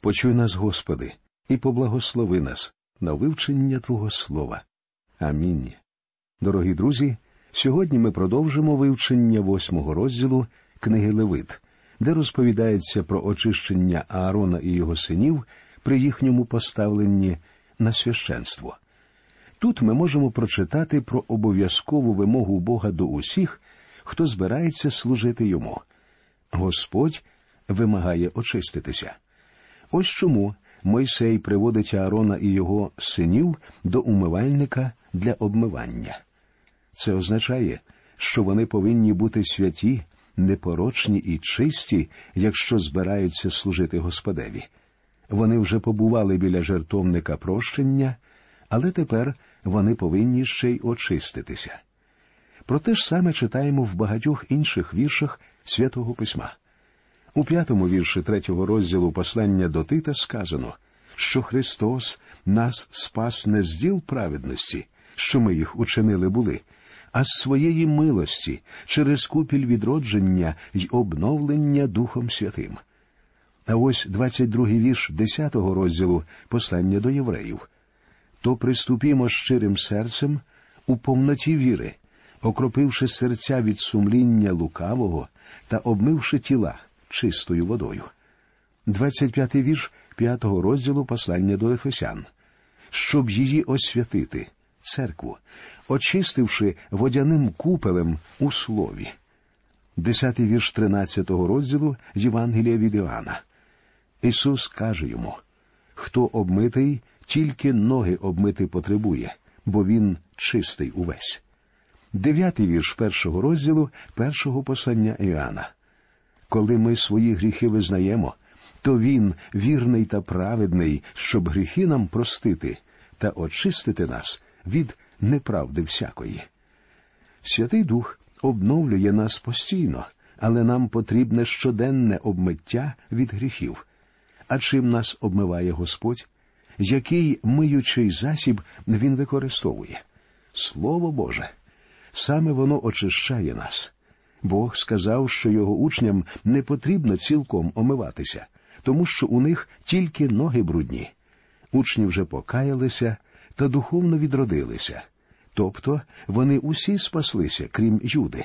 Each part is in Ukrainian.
Почуй нас, Господи, і поблагослови нас на вивчення Твого Слова. Амінь. Дорогі друзі, сьогодні ми продовжимо вивчення восьмого розділу книги Левит, де розповідається про очищення Аарона і його синів при їхньому поставленні на священство. Тут ми можемо прочитати про обов'язкову вимогу Бога до усіх, хто збирається служити йому. Господь вимагає очиститися. Ось чому Мойсей приводить Аарона і його синів до умивальника для обмивання. Це означає, що вони повинні бути святі, непорочні і чисті, якщо збираються служити Господеві. Вони вже побували біля жертовника прощення, але тепер вони повинні ще й очиститися. Про те ж саме читаємо в багатьох інших віршах святого письма. У п'ятому вірші третього розділу послання до Тита сказано, що Христос нас спас не з діл праведності, що ми їх учинили були, а з своєї милості через купіль відродження й обновлення Духом Святим. А ось 22-й вірш 10-го розділу послання до євреїв. То приступімо щирим серцем у повноті віри, окропивши серця від сумління лукавого та обмивши тіла чистою водою. 25-й вірш 5-го розділу послання до Ефесян. Щоб її освятити, церкву, очистивши водяним купелем у слові. 10-й вірш 13-го розділу Євангелія від Іоанна. Ісус каже йому хто обмитий, тільки ноги обмити потребує, бо він чистий увесь. Дев'ятий вірш першого розділу першого послання Іоанна. Коли ми свої гріхи визнаємо, то він вірний та праведний, щоб гріхи нам простити та очистити нас від неправди всякої. Святий Дух обновлює нас постійно, але нам потрібне щоденне обмиття від гріхів. А чим нас обмиває Господь? Який миючий засіб він використовує? Слово Боже. Саме воно очищає нас. Бог сказав, що його учням не потрібно цілком омиватися, тому що у них тільки ноги брудні. Учні вже покаялися та духовно відродилися. Тобто вони усі спаслися, крім Юди.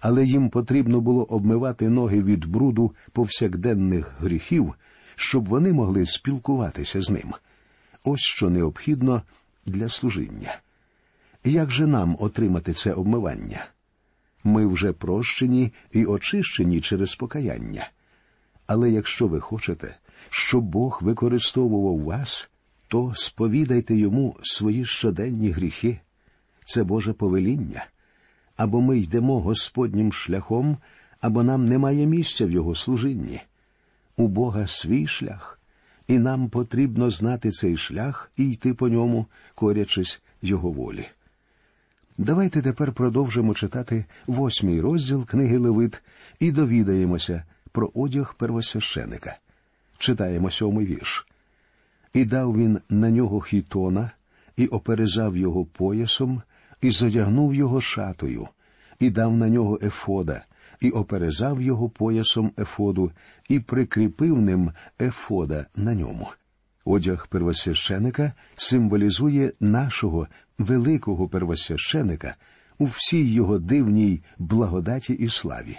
Але їм потрібно було обмивати ноги від бруду повсякденних гріхів, щоб вони могли спілкуватися з ним. Ось що необхідно для служіння. Як же нам отримати це обмивання? Ми вже прощені і очищені через покаяння. Але якщо ви хочете, щоб Бог використовував вас, то сповідайте йому свої щоденні гріхи. Це Боже повеління. Або ми йдемо Господнім шляхом, або нам немає місця в Його служінні. У Бога свій шлях, і нам потрібно знати цей шлях і йти по ньому, корячись Його волі. Давайте тепер продовжимо читати восьмий розділ книги Левит і довідаємося про одяг первосвященика. Читаємо сьомий вірш. І дав він на нього хітона, і оперезав його поясом, і задягнув його шатою, і дав на нього ефода, і оперезав його поясом ефоду, і прикріпив ним ефода на ньому. Одяг первосвященика символізує нашого великого первосвященика у всій його дивній благодаті і славі.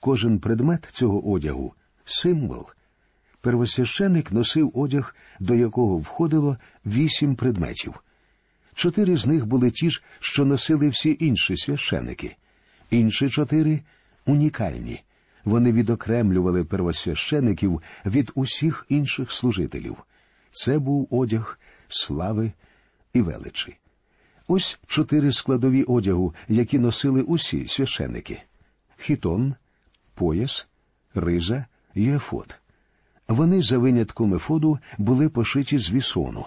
Кожен предмет цього одягу символ. Первосвященик носив одяг, до якого входило вісім предметів. Чотири з них були ті ж, що носили всі інші священики, інші чотири унікальні. Вони відокремлювали первосвящеників від усіх інших служителів. Це був одяг слави і величі. Ось чотири складові одягу, які носили усі священики хітон, пояс, риза і ефод. Вони за винятком ефоду були пошиті з вісону.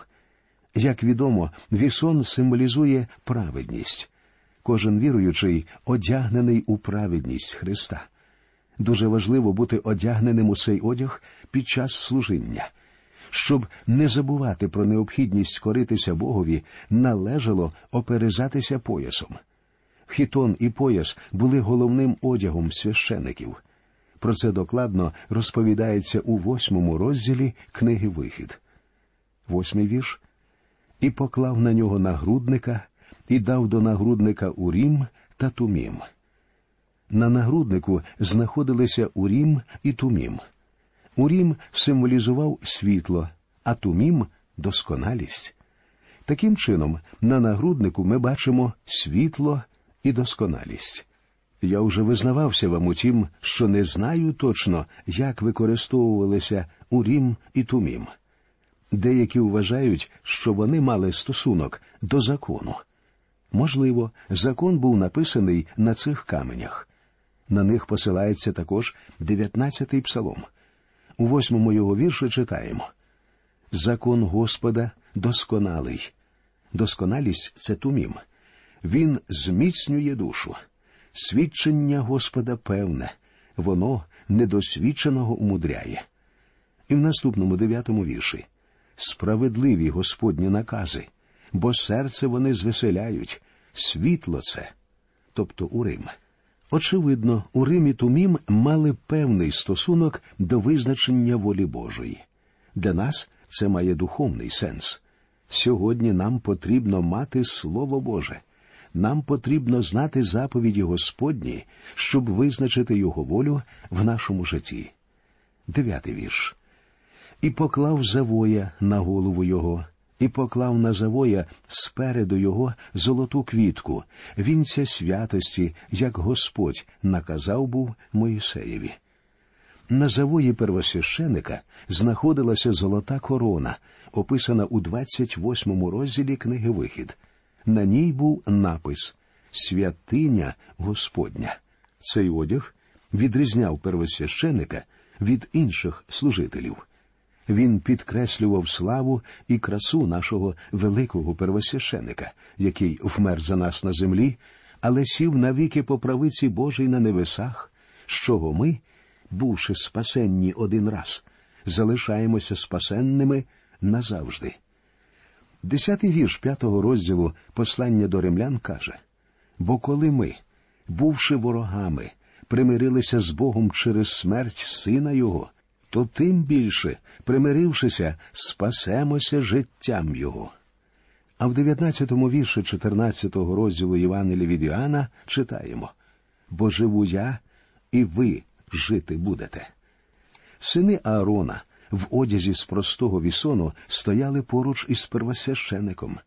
Як відомо, вісон символізує праведність. Кожен віруючий одягнений у праведність Христа. Дуже важливо бути одягненим у цей одяг під час служіння. Щоб не забувати про необхідність коритися Богові, належало оперезатися поясом. Хітон і пояс були головним одягом священиків. Про це докладно розповідається у восьмому розділі книги Вихід. Восьмий вірш. І поклав на нього нагрудника, і дав до нагрудника Урім та Тумім. На нагруднику знаходилися Урім і Тумім. Урім символізував світло, а Тумім досконалість. Таким чином, на нагруднику ми бачимо світло і досконалість. Я вже визнавався вам у тім, що не знаю точно, як використовувалися Урім і Тумім. Деякі вважають, що вони мали стосунок до закону. Можливо, закон був написаний на цих каменях. На них посилається також 19-й псалом. У восьмому його вірші читаємо Закон Господа досконалий. Досконалість це тумім. Він зміцнює душу. Свідчення Господа певне, воно недосвідченого умудряє. І в наступному дев'ятому вірші справедливі Господні накази, бо серце вони звеселяють, світло це, тобто у Рим. Очевидно, у Римі Тумім мали певний стосунок до визначення волі Божої. Для нас це має духовний сенс. Сьогодні нам потрібно мати Слово Боже. Нам потрібно знати заповіді Господні, щоб визначити Його волю в нашому житті. Дев'ятий вірш. І поклав завоя на голову його, і поклав на завоя спереду його золоту квітку, вінця святості, як Господь наказав був Моїсеєві. На завої первосвященика знаходилася золота корона, описана у 28 розділі книги Вихід. На ній був напис Святиня Господня. Цей одяг відрізняв первосвященика від інших служителів. Він підкреслював славу і красу нашого великого первосвященика, який вмер за нас на землі, але сів навіки по правиці Божій на небесах, з чого ми, бувши спасенні один раз, залишаємося спасенними назавжди. Десятий вірш п'ятого розділу послання до римлян каже Бо коли ми, бувши ворогами, примирилися з Богом через смерть Сина Його, то тим більше, примирившися, спасемося життям Його. А в 19-му вірші 14-го розділу Євангелія від Іоанна читаємо Бо живу я, і ви жити будете. Сини Аарона в одязі з простого вісону стояли поруч із первосвященником.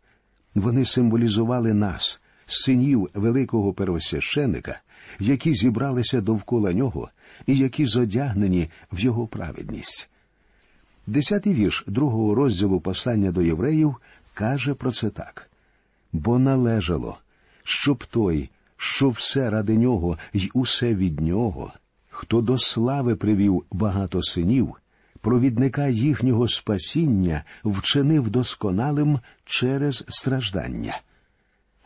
Вони символізували нас, синів великого первосвященника, які зібралися довкола нього і які зодягнені в його праведність. Десятий вірш другого розділу послання до євреїв каже про це так бо належало, щоб той, що все ради нього й усе від нього, хто до слави привів багато синів, провідника їхнього спасіння вчинив досконалим через страждання.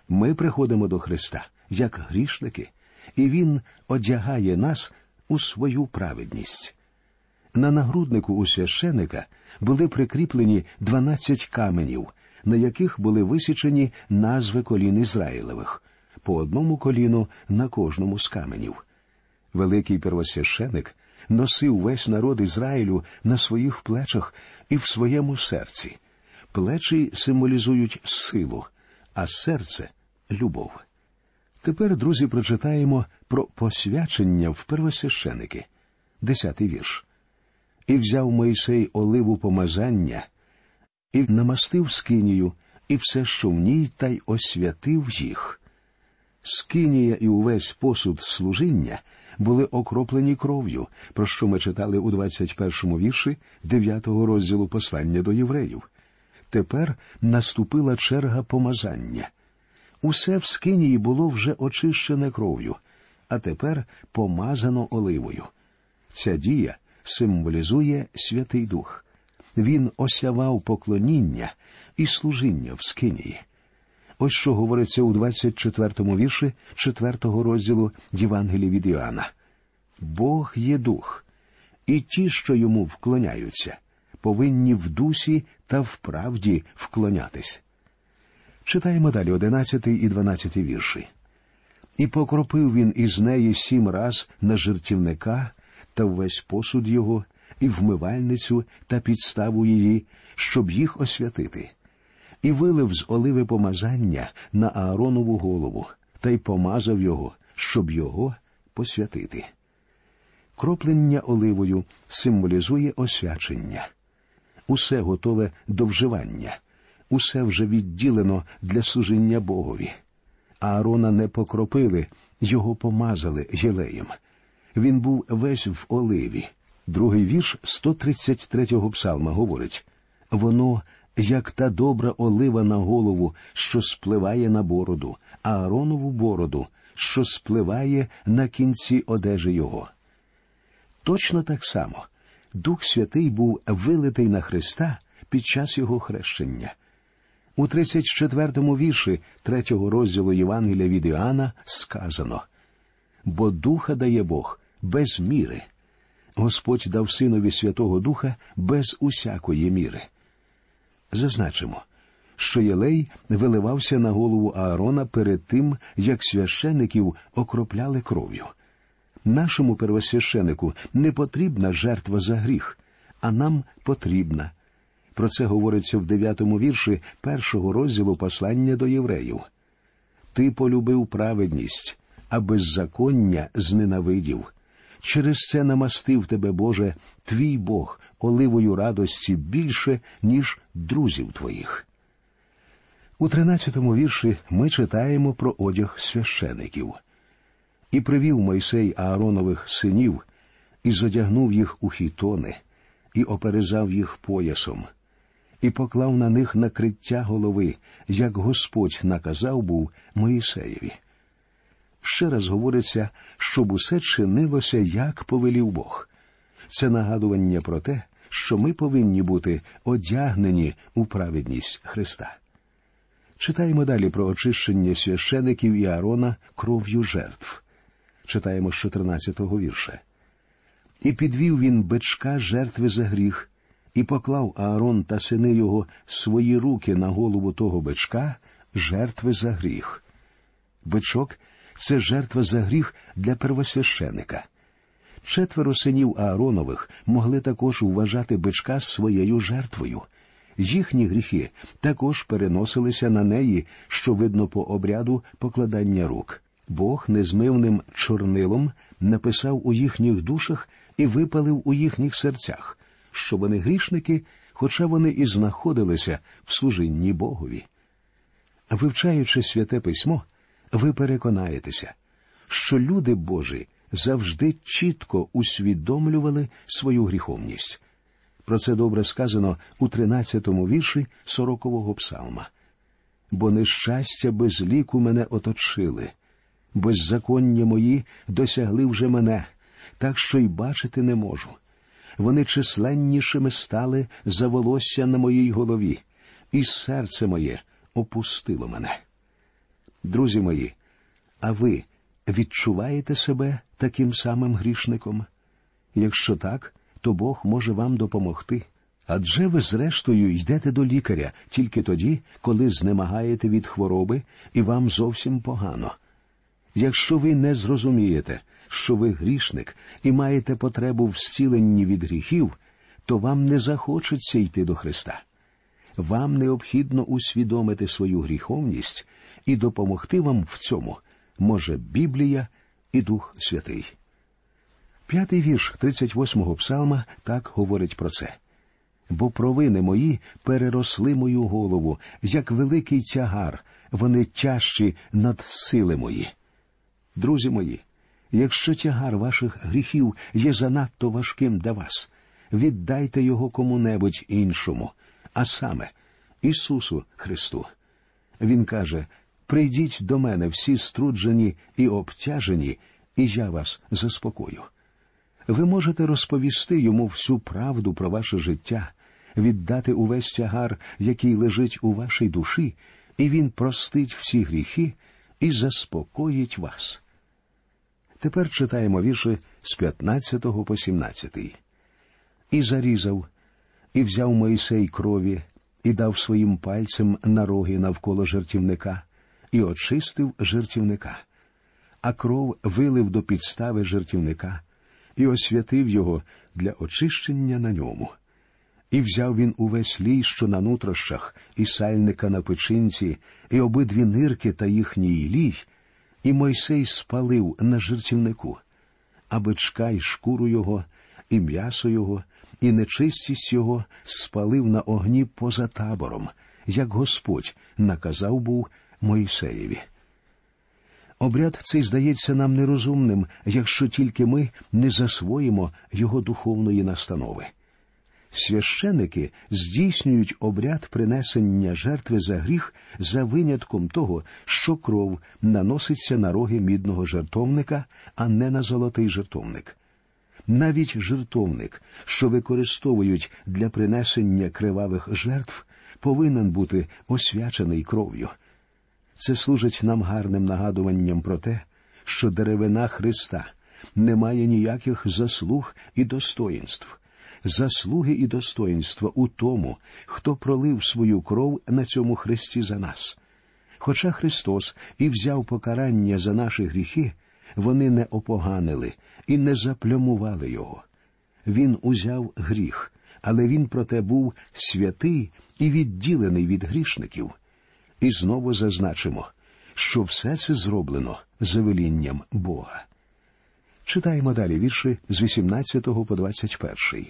Ми приходимо до Христа як грішники, і Він одягає нас у свою праведність. На нагруднику у священика були прикріплені дванадцять каменів, на яких були висічені назви колін Ізраїлевих, по одному коліну на кожному з каменів. Великий первосвященик носив весь народ Ізраїлю на своїх плечах і в своєму серці. Плечі символізують силу, а серце любов. Тепер, друзі, прочитаємо про посвячення в первосвященики. Десятий вірш. І взяв Мойсей оливу помазання, і намастив скинію, і все, що в ній, та й освятив їх. Скинія і увесь посуд служіння були окроплені кров'ю, про що ми читали у 21-му вірші 9-го розділу послання до євреїв. Тепер наступила черга помазання. Усе в скинії було вже очищене кров'ю, а тепер помазано оливою. Ця дія символізує Святий Дух. Він осявав поклоніння і служіння в скинії. Ось що говориться у 24-му вірші 4-го розділу Євангелії від Іоанна. Бог є дух, і ті, що йому вклоняються, повинні в дусі та в правді вклонятись. Читаємо далі 11 і 12 вірші. І покропив він із неї сім раз на жертівника та весь посуд його, і вмивальницю та підставу її, щоб їх освятити, і вилив з оливи помазання на Ааронову голову, та й помазав його, щоб його посвятити. Кроплення оливою символізує освячення. Усе готове до вживання, усе вже відділено для служіння Богові. Аарона не покропили, його помазали єлеєм. Він був весь в оливі. Другий вірш 133-го псалма говорить воно, як та добра олива на голову, що спливає на бороду, Ааронову бороду, що спливає на кінці одежі його. Точно так само Дух Святий був вилитий на Христа під час його хрещення. У 34-му вірші третього розділу Євангелія від Іоанна сказано бо духа дає Бог без міри. Господь дав Синові Святого Духа без усякої міри. Зазначимо, що Єлей виливався на голову Аарона перед тим, як священиків окропляли кров'ю. Нашому первосвященику не потрібна жертва за гріх, а нам потрібна. Про це говориться в дев'ятому вірші першого розділу послання до євреїв. Ти полюбив праведність, а беззаконня зненавидів. Через це намастив тебе, Боже, твій Бог оливою радості більше, ніж друзів твоїх. У тринадцятому вірші ми читаємо про одяг священиків. І привів Мойсей Ааронових синів, і зодягнув їх у хітони, і оперезав їх поясом, і поклав на них накриття голови, як Господь наказав був Моїсеєві ще раз говориться, щоб усе чинилося, як повелів Бог. Це нагадування про те, що ми повинні бути одягнені у праведність Христа. Читаємо далі про очищення священиків і Аарона кров'ю жертв. Читаємо з 14-го вірша. І підвів він бичка жертви за гріх, і поклав Аарон та сини його свої руки на голову того бичка жертви за гріх. Бичок це жертва за гріх для первосвященика. Четверо синів Ааронових могли також вважати бичка своєю жертвою. Їхні гріхи також переносилися на неї, що видно по обряду покладання рук. Бог незмивним чорнилом написав у їхніх душах і випалив у їхніх серцях, що вони грішники, хоча вони і знаходилися в служінні Богові. Вивчаючи святе письмо, ви переконаєтеся, що люди Божі завжди чітко усвідомлювали свою гріховність. Про це добре сказано у 13-му вірші 40-го псалма. Бо нещастя без ліку мене оточили, беззаконня мої досягли вже мене, так що й бачити не можу. Вони численнішими стали за волосся на моїй голові, і серце моє опустило мене. Друзі мої, а ви відчуваєте себе таким самим грішником? Якщо так, то Бог може вам допомогти. Адже ви, зрештою, йдете до лікаря тільки тоді, коли знемагаєте від хвороби і вам зовсім погано. Якщо ви не зрозумієте, що ви грішник і маєте потребу в зціленні від гріхів, то вам не захочеться йти до Христа. Вам необхідно усвідомити свою гріховність і допомогти вам в цьому може Біблія і Дух Святий. П'ятий вірш 38-го псалма так говорить про це. Бо провини мої переросли мою голову, як великий тягар, вони тяжчі над сили мої. Друзі мої, якщо тягар ваших гріхів є занадто важким для вас, віддайте його кому-небудь іншому, а саме Ісусу Христу. Він каже Прийдіть до мене всі струджені і обтяжені, і я вас заспокою. Ви можете розповісти йому всю правду про ваше життя, віддати увесь тягар, який лежить у вашій душі, і він простить всі гріхи і заспокоїть вас. Тепер читаємо вірші з 15 по 17. І зарізав, і взяв Моїсей крові, і дав своїм пальцем на роги навколо жертівника і очистив жертівника, а кров вилив до підстави жертівника, і освятив його для очищення на ньому. І взяв він увесь лій, що на нутрощах, і сальника на печинці, і обидві нирки та їхній лій, і Мойсей спалив на жертівнику, а бичка й шкуру його, і м'ясо його, і нечистість його спалив на огні поза табором, як Господь наказав був Мойсеєві. Обряд цей здається нам нерозумним, якщо тільки ми не засвоїмо його духовної настанови. Священики здійснюють обряд принесення жертви за гріх за винятком того, що кров наноситься на роги мідного жертовника, а не на золотий жертовник. Навіть жертовник, що використовують для принесення кривавих жертв, повинен бути освячений кров'ю. Це служить нам гарним нагадуванням про те, що деревина Христа не має ніяких заслуг і достоїнств. Заслуги і достоїнства у тому, хто пролив свою кров на цьому хресті за нас. Хоча Христос і взяв покарання за наші гріхи, вони не опоганили і не заплямували його. Він узяв гріх, але він проте був святий і відділений від грішників. І знову зазначимо, що все це зроблено за велінням Бога. Читаємо далі вірші з 18 по 21.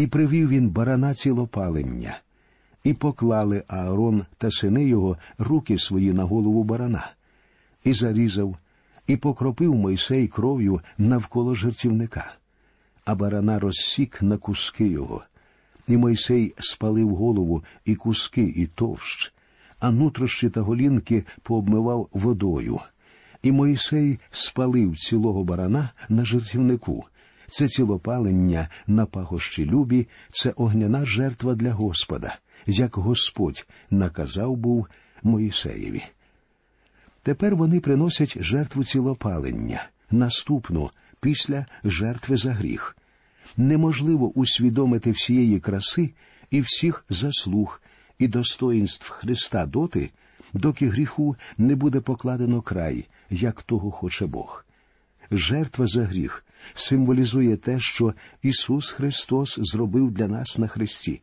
І привів він барана цілопалення, і поклали Аарон та сини його руки свої на голову барана, і зарізав, і покропив Мойсей кров'ю навколо жертівника, а барана розсік на куски його, і Мойсей спалив голову і куски, і товщ, а нутрощі та голінки пообмивав водою. І Мойсей спалив цілого барана на жертівнику. Це цілопалення на пахощі любі, це огняна жертва для Господа, як Господь наказав був Моїсеєві. Тепер вони приносять жертву цілопалення, наступну після жертви за гріх. Неможливо усвідомити всієї краси і всіх заслуг і достоїнств Христа доти, доки гріху не буде покладено край, як того хоче Бог. Жертва за гріх символізує те, що Ісус Христос зробив для нас на Христі.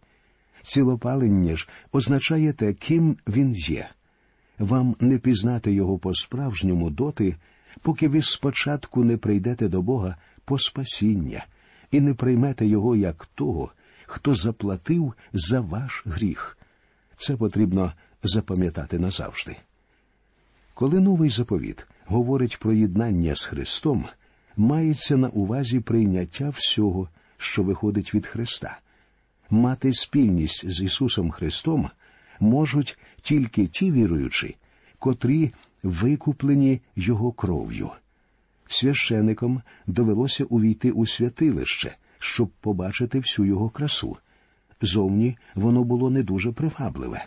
Цілопалення ж означає те, ким Він є. Вам не пізнати Його по-справжньому доти, поки ви спочатку не прийдете до Бога по спасіння і не приймете Його як того, хто заплатив за ваш гріх. Це потрібно запам'ятати назавжди. Коли новий заповіт говорить про єднання з Христом, мається на увазі прийняття всього, що виходить від Христа. Мати спільність з Ісусом Христом можуть тільки ті віруючі, котрі викуплені Його кров'ю. Священикам довелося увійти у святилище, щоб побачити всю його красу. Зовні воно було не дуже привабливе.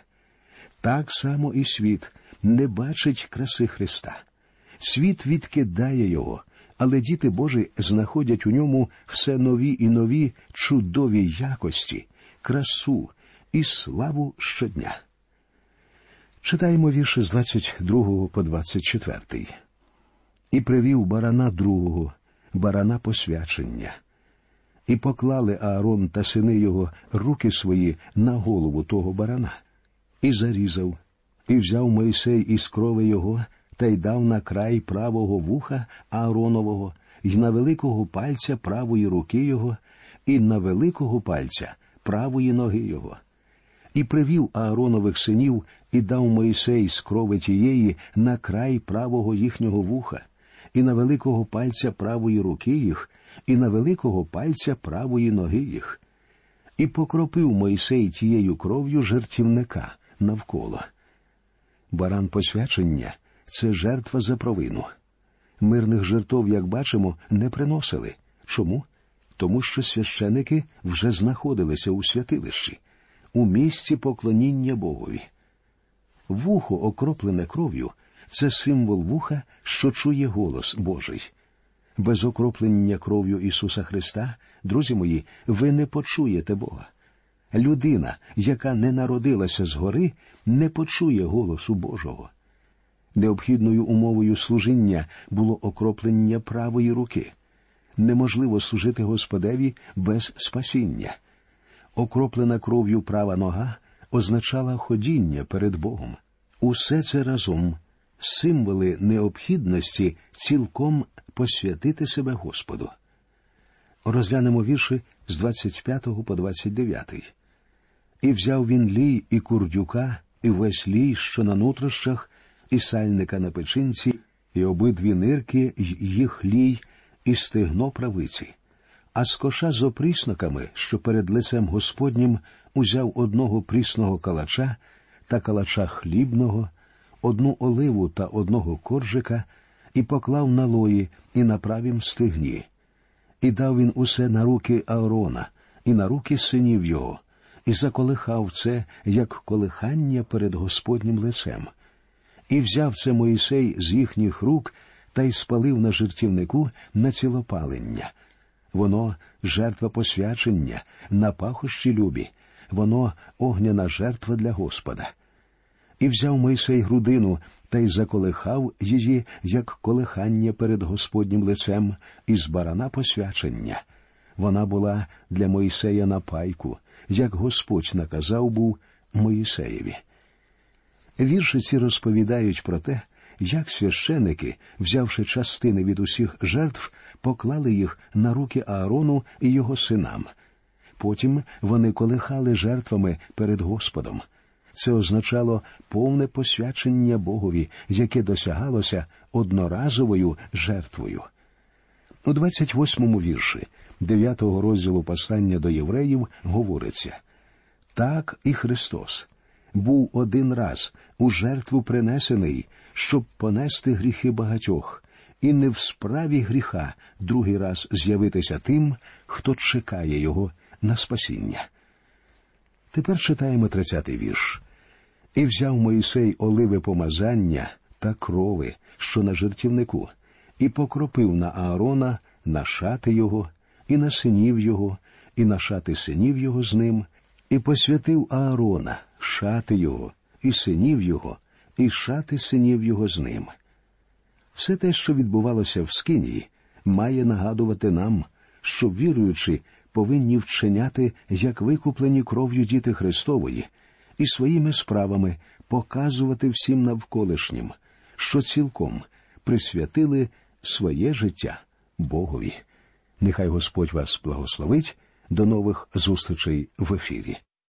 Так само і світ не бачить краси Христа. Світ відкидає його, але діти Божі знаходять у ньому все нові і нові чудові якості, красу і славу щодня. Читаємо вірші з 22 по 24. І привів барана другого, барана посвячення, і поклали Аарон та сини його руки свої на голову того барана, і зарізав, і взяв Мойсей із крови його та й дав на край правого вуха Ааронового, й на великого пальця правої руки його, і на великого пальця правої ноги його. І привів Ааронових синів і дав Мойсей з крови тієї на край правого їхнього вуха, і на великого пальця правої руки їх, і на великого пальця правої ноги їх. І покропив Мойсей тією кров'ю жертівника навколо. Баран посвячення це жертва за провину. Мирних жертв, як бачимо, не приносили. Чому? Тому що священики вже знаходилися у святилищі, у місці поклоніння Богові. Вухо, окроплене кров'ю, це символ вуха, що чує голос Божий. Без окроплення кров'ю Ісуса Христа, друзі мої, ви не почуєте Бога. Людина, яка не народилася згори, не почує голосу Божого. Необхідною умовою служіння було окроплення правої руки. неможливо служити Господеві без спасіння. Окроплена кров'ю права нога означала ходіння перед Богом. Усе це разом символи необхідності цілком посвятити себе Господу. Розглянемо вірші з 25 по 29. І взяв він лій і курдюка, і весь лій, що на нутрощах, і сальника на печинці, і обидві нирки, й їх лій, і стегно правиці. А з коша з опрісноками, що перед лицем Господнім узяв одного прісного калача та калача хлібного, одну оливу та одного коржика, і поклав на лої і на правім стегні. І дав він усе на руки Аарона, і на руки синів його, і заколихав це, як колихання перед Господнім лицем. І взяв це Моїсей з їхніх рук та й спалив на жертівнику на цілопалення. Воно жертва посвячення, на пахощі любі, воно огняна жертва для Господа. І взяв Мойсей грудину та й заколихав її, як колихання перед Господнім лицем, із барана посвячення. Вона була для Мойсея на пайку, як Господь наказав був Моїсеєві. Вірші ці розповідають про те, як священики, взявши частини від усіх жертв, поклали їх на руки Аарону і його синам. Потім вони колихали жертвами перед Господом. Це означало повне посвячення Богові, яке досягалося одноразовою жертвою. У 28-му вірші 9-го розділу послання до євреїв говориться так і Христос був один раз у жертву принесений, щоб понести гріхи багатьох, і не в справі гріха другий раз з'явитися тим, хто чекає його на спасіння. Тепер читаємо тридцятий вірш. І взяв Моїсей оливи помазання та крови, що на жертівнику, і покропив на Аарона на шати його, і на синів його, і на шати синів його з ним, і посвятив Аарона, шати його, і синів його, і шати синів його з ним. Все те, що відбувалося в Скинії, має нагадувати нам, що віруючи, повинні вчиняти як викуплені кров'ю діти Христової, і своїми справами показувати всім навколишнім, що цілком присвятили своє життя Богові. Нехай Господь вас благословить. До нових зустрічей в ефірі.